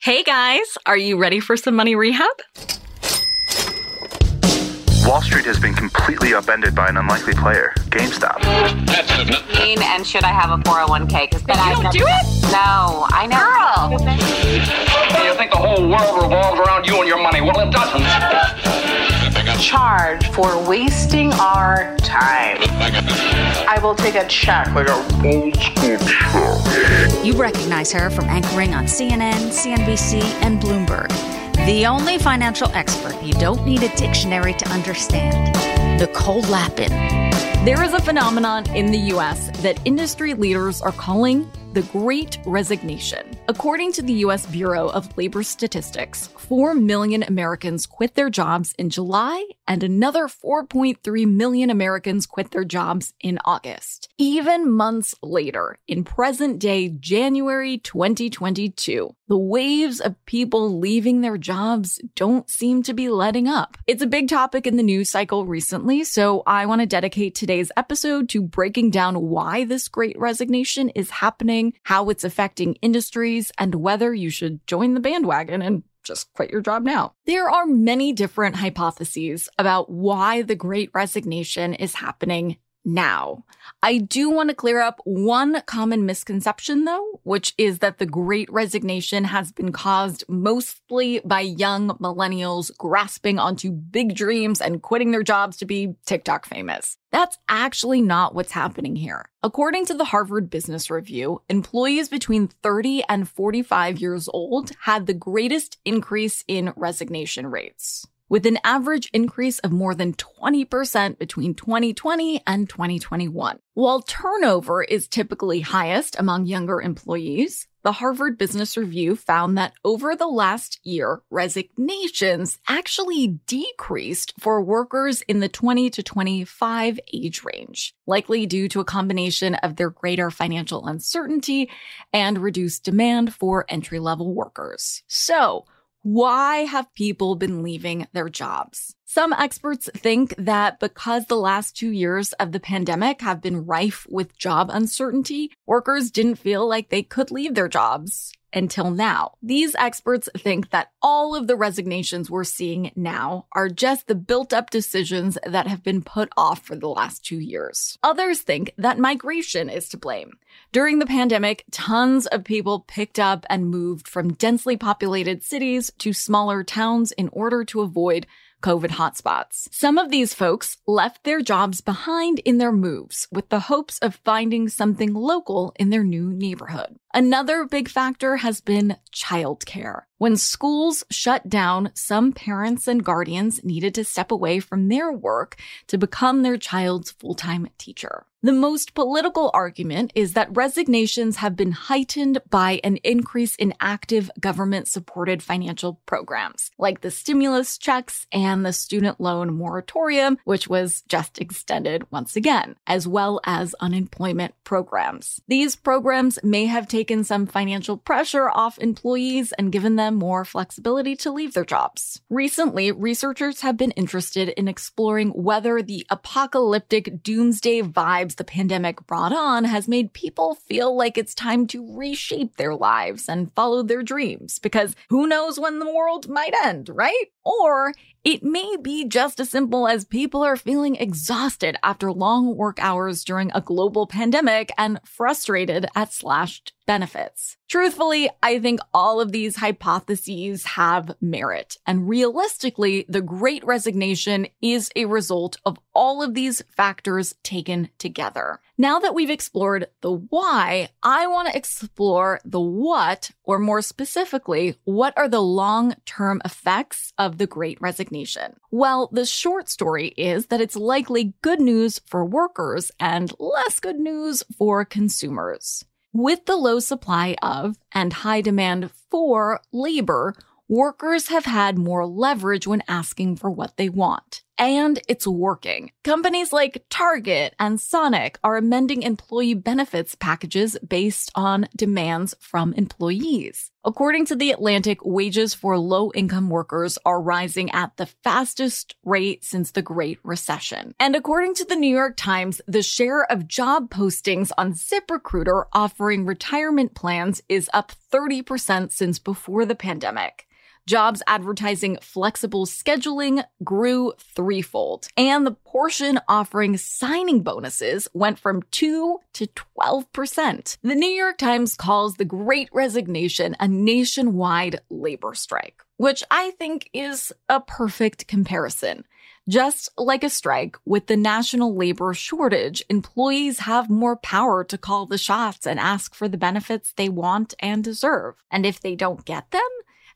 Hey guys, are you ready for some money rehab? Wall Street has been completely upended by an unlikely player, GameStop. Mean and should I have a 401k? Because then I don't do it? No, I know. You think the whole world revolves around you and your money? Well, it doesn't. charge for wasting our time. I will take a check. Like You recognize her from anchoring on CNN, CNBC, and Bloomberg. The only financial expert you don't need a dictionary to understand. Nicole Lapin. There is a phenomenon in the US that industry leaders are calling the Great Resignation. According to the US Bureau of Labor Statistics, 4 million Americans quit their jobs in July, and another 4.3 million Americans quit their jobs in August. Even months later, in present day January 2022, the waves of people leaving their jobs don't seem to be letting up. It's a big topic in the news cycle recently, so I want to dedicate today's episode to breaking down why this great resignation is happening, how it's affecting industries, and whether you should join the bandwagon and just quit your job now. There are many different hypotheses about why the great resignation is happening now. I do want to clear up one common misconception though, which is that the great resignation has been caused mostly by young millennials grasping onto big dreams and quitting their jobs to be TikTok famous. That's actually not what's happening here. According to the Harvard Business Review, employees between 30 and 45 years old had the greatest increase in resignation rates with an average increase of more than 20% between 2020 and 2021. While turnover is typically highest among younger employees, the Harvard Business Review found that over the last year, resignations actually decreased for workers in the 20 to 25 age range, likely due to a combination of their greater financial uncertainty and reduced demand for entry level workers. So, why have people been leaving their jobs? Some experts think that because the last two years of the pandemic have been rife with job uncertainty, workers didn't feel like they could leave their jobs until now. These experts think that all of the resignations we're seeing now are just the built up decisions that have been put off for the last two years. Others think that migration is to blame. During the pandemic, tons of people picked up and moved from densely populated cities to smaller towns in order to avoid COVID hotspots. Some of these folks left their jobs behind in their moves with the hopes of finding something local in their new neighborhood. Another big factor has been childcare. When schools shut down, some parents and guardians needed to step away from their work to become their child's full-time teacher. The most political argument is that resignations have been heightened by an increase in active government supported financial programs, like the stimulus checks and the student loan moratorium, which was just extended once again, as well as unemployment programs. These programs may have taken some financial pressure off employees and given them more flexibility to leave their jobs. Recently, researchers have been interested in exploring whether the apocalyptic doomsday vibes the pandemic brought on has made people feel like it's time to reshape their lives and follow their dreams because who knows when the world might end, right? Or it may be just as simple as people are feeling exhausted after long work hours during a global pandemic and frustrated at slashed benefits. Truthfully, I think all of these hypotheses have merit. And realistically, the great resignation is a result of all of these factors taken together. Now that we've explored the why, I want to explore the what, or more specifically, what are the long-term effects of the great resignation? Well, the short story is that it's likely good news for workers and less good news for consumers. With the low supply of and high demand for labor, workers have had more leverage when asking for what they want. And it's working. Companies like Target and Sonic are amending employee benefits packages based on demands from employees. According to The Atlantic, wages for low income workers are rising at the fastest rate since the Great Recession. And according to the New York Times, the share of job postings on ZipRecruiter offering retirement plans is up 30% since before the pandemic. Jobs advertising flexible scheduling grew threefold, and the portion offering signing bonuses went from 2 to 12%. The New York Times calls the Great Resignation a nationwide labor strike, which I think is a perfect comparison. Just like a strike with the national labor shortage, employees have more power to call the shots and ask for the benefits they want and deserve. And if they don't get them,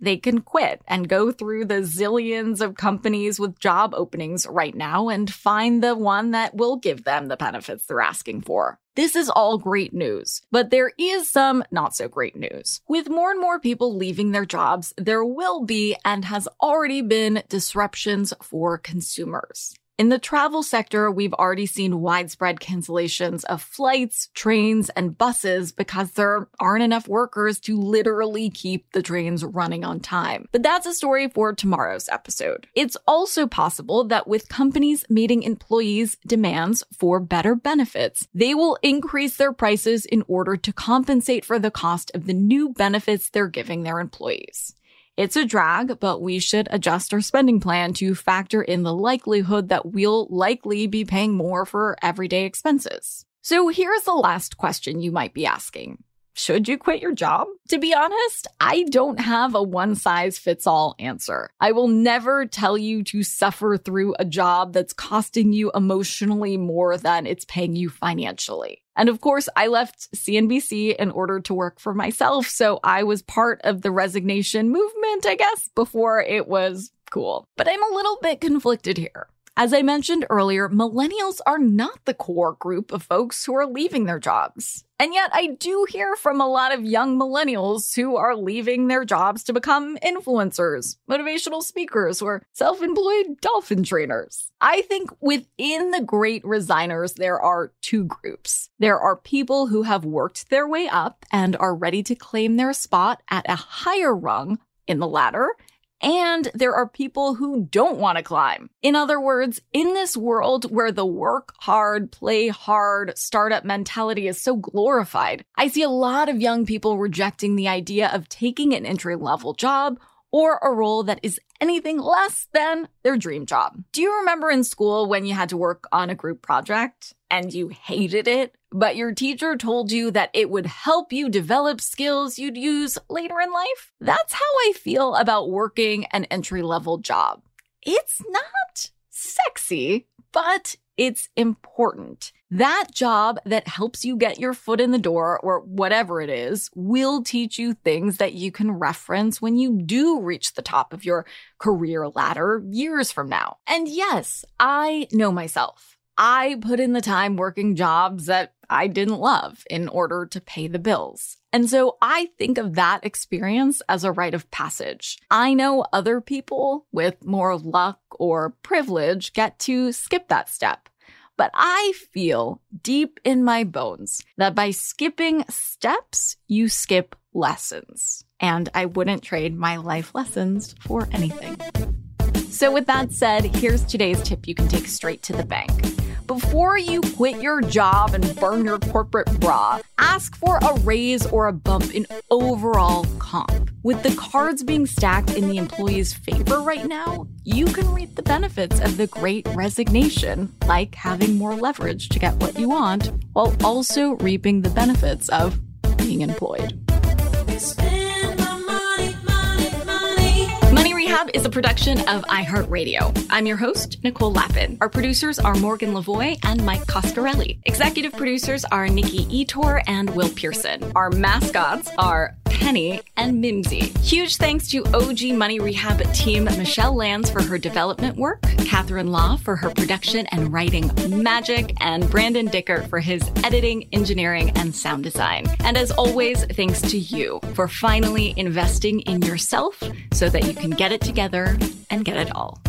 they can quit and go through the zillions of companies with job openings right now and find the one that will give them the benefits they're asking for. This is all great news, but there is some not so great news. With more and more people leaving their jobs, there will be and has already been disruptions for consumers. In the travel sector, we've already seen widespread cancellations of flights, trains, and buses because there aren't enough workers to literally keep the trains running on time. But that's a story for tomorrow's episode. It's also possible that with companies meeting employees' demands for better benefits, they will increase their prices in order to compensate for the cost of the new benefits they're giving their employees. It's a drag, but we should adjust our spending plan to factor in the likelihood that we'll likely be paying more for everyday expenses. So here's the last question you might be asking. Should you quit your job? To be honest, I don't have a one size fits all answer. I will never tell you to suffer through a job that's costing you emotionally more than it's paying you financially. And of course, I left CNBC in order to work for myself. So I was part of the resignation movement, I guess, before it was cool. But I'm a little bit conflicted here. As I mentioned earlier, millennials are not the core group of folks who are leaving their jobs. And yet I do hear from a lot of young millennials who are leaving their jobs to become influencers, motivational speakers, or self-employed dolphin trainers. I think within the great resigners, there are two groups. There are people who have worked their way up and are ready to claim their spot at a higher rung in the ladder and there are people who don't want to climb. In other words, in this world where the work hard, play hard startup mentality is so glorified, I see a lot of young people rejecting the idea of taking an entry level job or a role that is anything less than their dream job. Do you remember in school when you had to work on a group project and you hated it, but your teacher told you that it would help you develop skills you'd use later in life? That's how I feel about working an entry level job. It's not sexy, but it's important. That job that helps you get your foot in the door or whatever it is will teach you things that you can reference when you do reach the top of your career ladder years from now. And yes, I know myself. I put in the time working jobs that I didn't love in order to pay the bills. And so I think of that experience as a rite of passage. I know other people with more luck or privilege get to skip that step. But I feel deep in my bones that by skipping steps, you skip lessons. And I wouldn't trade my life lessons for anything. So, with that said, here's today's tip you can take straight to the bank. Before you quit your job and burn your corporate bra, ask for a raise or a bump in overall comp. With the cards being stacked in the employee's favor right now, you can reap the benefits of the great resignation, like having more leverage to get what you want, while also reaping the benefits of being employed. Rehab is a production of iHeartRadio. I'm your host, Nicole Lapin. Our producers are Morgan Lavoie and Mike Coscarelli. Executive producers are Nikki Ettore and Will Pearson. Our mascots are Penny, and Mimsy. Huge thanks to OG Money Rehab team Michelle Lands for her development work, Catherine Law for her production and writing magic, and Brandon Dicker for his editing, engineering, and sound design. And as always, thanks to you for finally investing in yourself so that you can get it together and get it all.